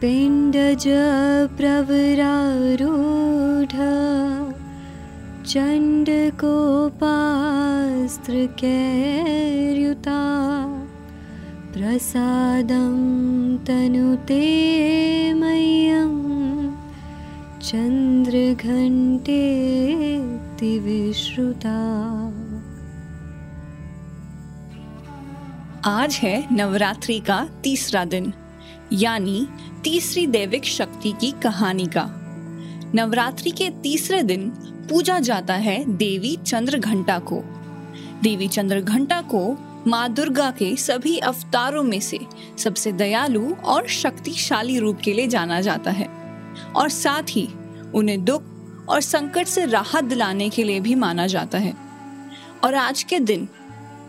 पिण्डज प्रवरारूढ चण्डकोपास्त्रकैर्युता प्रसादं तनुते मह्यं चन्द्रघण्टे विश्रुता आज है नवरात्रि का तीसरा दिन। यानी तीसरी दैविक शक्ति की कहानी का। नवरात्रि के तीसरे दिन पूजा जाता है देवी चंद्र घंटा को। देवी चंद्र घंटा को माँ दुर्गा के सभी अवतारों में से सबसे दयालु और शक्तिशाली रूप के लिए जाना जाता है। और साथ ही उन्हें दुख और संकट से राहत दिलाने के लिए भी माना जाता है। और आज के दिन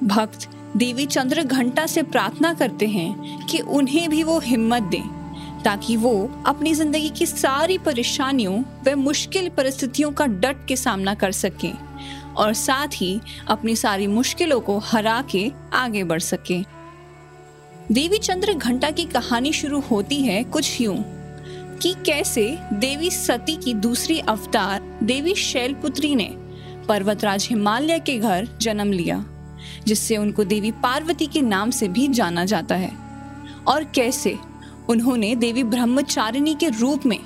भक्त देवी चंद्र घंटा से प्रार्थना करते हैं कि उन्हें भी वो हिम्मत दें, ताकि वो अपनी ज़िंदगी की सारी परेशानियों व मुश्किल परिस्थितियों का डट के सामना कर सकें और साथ ही अपनी सारी मुश्किलों को हरा के आगे बढ़ सके। देवी चंद्र घंटा की कहानी शुरू होती है कुछ यूँ, कि कैसे देवी सती की दूसरी अवतार देवी शैलपुत्री ने पर्वतराज हिमालय के घर जन्म लिया। जिससे उनको देवी पार्वती के नाम से भी जाना जाता है। और कैसे उन्होंने देवी ब्रह्मचारिणी के रूप में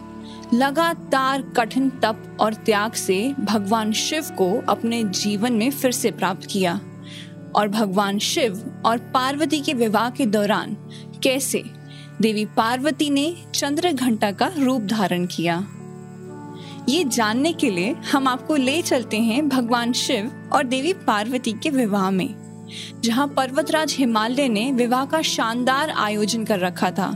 लगातार कठिन तप और त्याग से भगवान शिव को अपने जीवन में फिर से प्राप्त किया और भगवान शिव और पार्वती के विवाह के दौरान कैसे देवी पार्वती ने चंद्र घंटा का रूप धारण किया। ये जानने के लिए हम आपको ले चलते हैं भगवान शिव और देवी पार्वती के विवाह में। जहाँ पर्वतराज हिमालय ने विवाह का शानदार आयोजन कर रखा था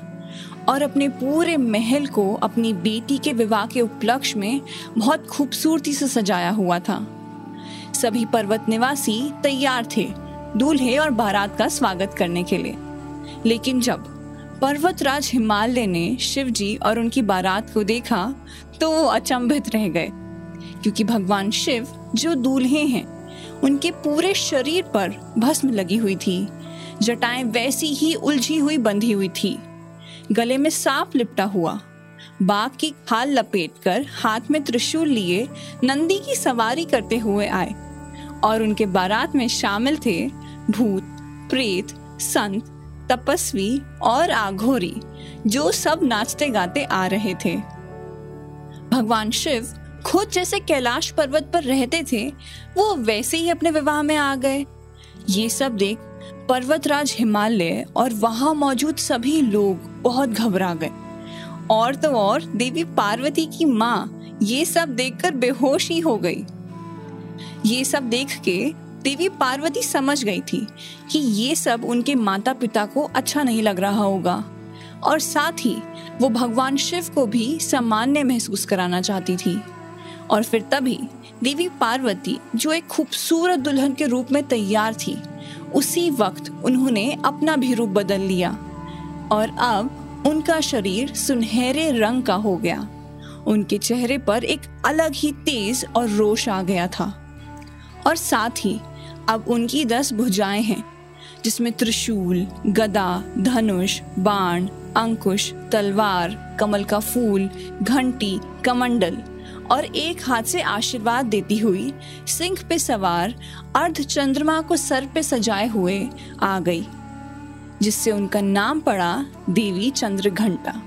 और अपने पूरे महल को अपनी बेटी के विवाह के उपलक्ष्य में बहुत खूबसूरती से सजाया हुआ था। सभी पर्वत निवासी तैयार थे दूल्हे और बारात का स्वागत करने के लिए। लेकिन जब पर्वतराज हिमालय ने शिव जी और उनकी बारात को देखा तो वो अचंभित रह गए, क्योंकि भगवान शिव जो दूल्हे हैं उनके पूरे शरीर पर भस्म लगी हुई थी। जटाएँ वैसी ही उलझी हुई बंधी हुई थी। गले में सांप लिपटा हुआ। बाघ की खाल लपेटकर हाथ में त्रिशूल लिए नंदी की सवारी करते हुए आए और उनके बारात में शामिल थे भूत, प्रेत, संत, तपस्वी और आघोरी, जो सब नाचते गाते आ रहे थे। भगवान शिव खुद जैसे कैलाश पर्वत पर रहते थे, वो वैसे ही अपने विवाह में आ गए। ये सब देख पर्वतराज हिमालय और वहाँ मौजूद सभी लोग बहुत घबरा गए। और तो और, देवी पार्वती की माँ ये सब देखकर बेहोश ही हो गई। ये सब देख के देवी पार्वती समझ गई थी कि ये सब उनके माता पिता को अच्छा नहीं लग रहा होगा। और साथ ही वो भगवान शिव को भी सामान्य महसूस कराना चाहती थी। और फिर तभी देवी पार्वती, जो एक खूबसूरत दुल्हन के रूप में तैयार थी, उसी वक्त उन्होंने अपना भी रूप बदल लिया। और अब उनका शरीर सुनहरे रंग का हो गया। उनके चेहरे पर एक अलग ही तेज और रोष आ गया था। और साथ ही अब उनकी दस भुजाएँ हैं, जिसमें त्रिशूल, गदा, धनुष, बाण, अंकुश, तलवार, कमल का फूल, घंटी, कमंडल और एक हाथ से आशीर्वाद देती हुई सिंह पे सवार अर्ध चंद्रमा को सर पे सजाए हुए आ गई, जिससे उनका नाम पड़ा देवी चंद्र घंटा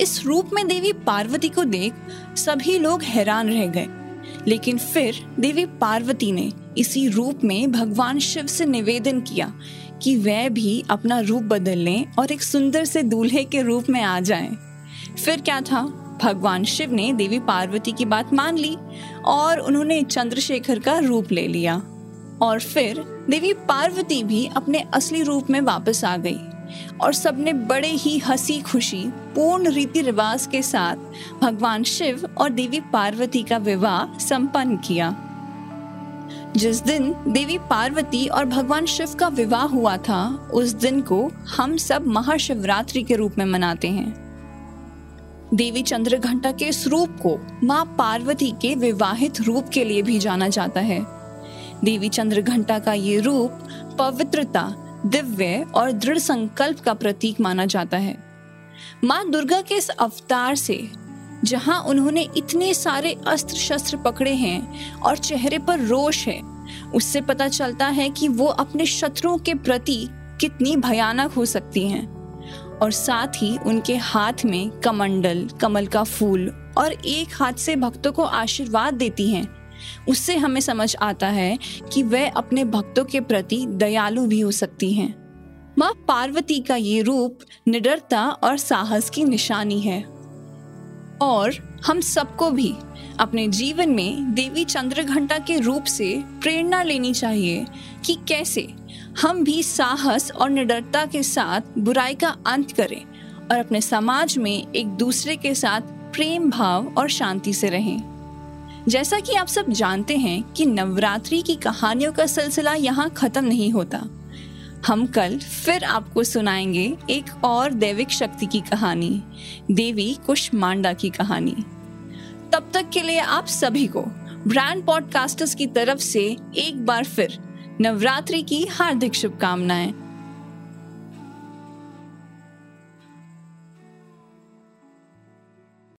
इस रूप में देवी पार्वती को देख सभी लोग हैरान रह गए, लेकिन फिर देवी पार्वती ने इसी रूप में भगवान शिव से निवेदन किया कि वह भी अपना रूप बदल लें और एक सुंदर से दूल्हे के रूप में आ जाएँ। फिर क्या था भगवान शिव ने देवी पार्वती की बात मान ली और उन्होंने चंद्रशेखर का रूप ले लिया। और फिर देवी पार्वती भी अपने असली रूप में वापस आ गई और सबने बड़े ही हँसी खुशी, पूर्ण रीति रिवाज के साथ भगवान शिव और देवी पार्वती का विवाह संपन्न किया। जिस दिन देवी पार्वती और भगवान शिव का विवाह हुआ था, उस दिन को हम सब महाशिवरात्रि के रूप में मनाते हैं। देवी चंद्र घंटा के इस रूप को माँ पार्वती के विवाहित रूप के लिए भी जाना जाता है। देवी चंद्र घंटा का ये रूप पवित्रता, दिव्य और दृढ़ संकल्प का प्रतीक माना जाता है। माँ दुर्गा के इस अवतार से, जहाँ उन्होंने इतने सारे अस्त्र शस्त्र पकड़े हैं और चेहरे पर रोष है, उससे पता चलता है कि वो अपने शत्रुओं के प्रति कितनी भयानक हो सकती हैं। और साथ ही उनके हाथ में कमंडल, कमल का फूल और एक हाथ से भक्तों को आशीर्वाद देती हैं। उससे हमें समझ आता है कि वह अपने भक्तों के प्रति दयालु भी हो सकती हैं। माँ पार्वती का ये रूप निडरता और साहस की निशानी है। और हम सबको भी अपने जीवन में देवी चंद्रघंटा के रूप से प्रेरणा लेनी चाहिए कि कैसे हम भी साहस और निडरता के साथ बुराई का अंत करें और अपने समाज में एक दूसरे के साथ प्रेम, भाव और शांति से रहें। जैसा कि आप सब जानते हैं कि नवरात्रि की कहानियों का सिलसिला यहाँ खत्म नहीं होता। हम कल फिर आपको सुनाएँगे एक और दैविक शक्ति की कहानी, देवी कुश मांडा की कहानी। तब तक के लिए आप सभी को ब्रांड पॉडकास्टर्स की तरफ़ से एक बार फिर नवरात्रि की हार्दिक शुभकामनाएँ।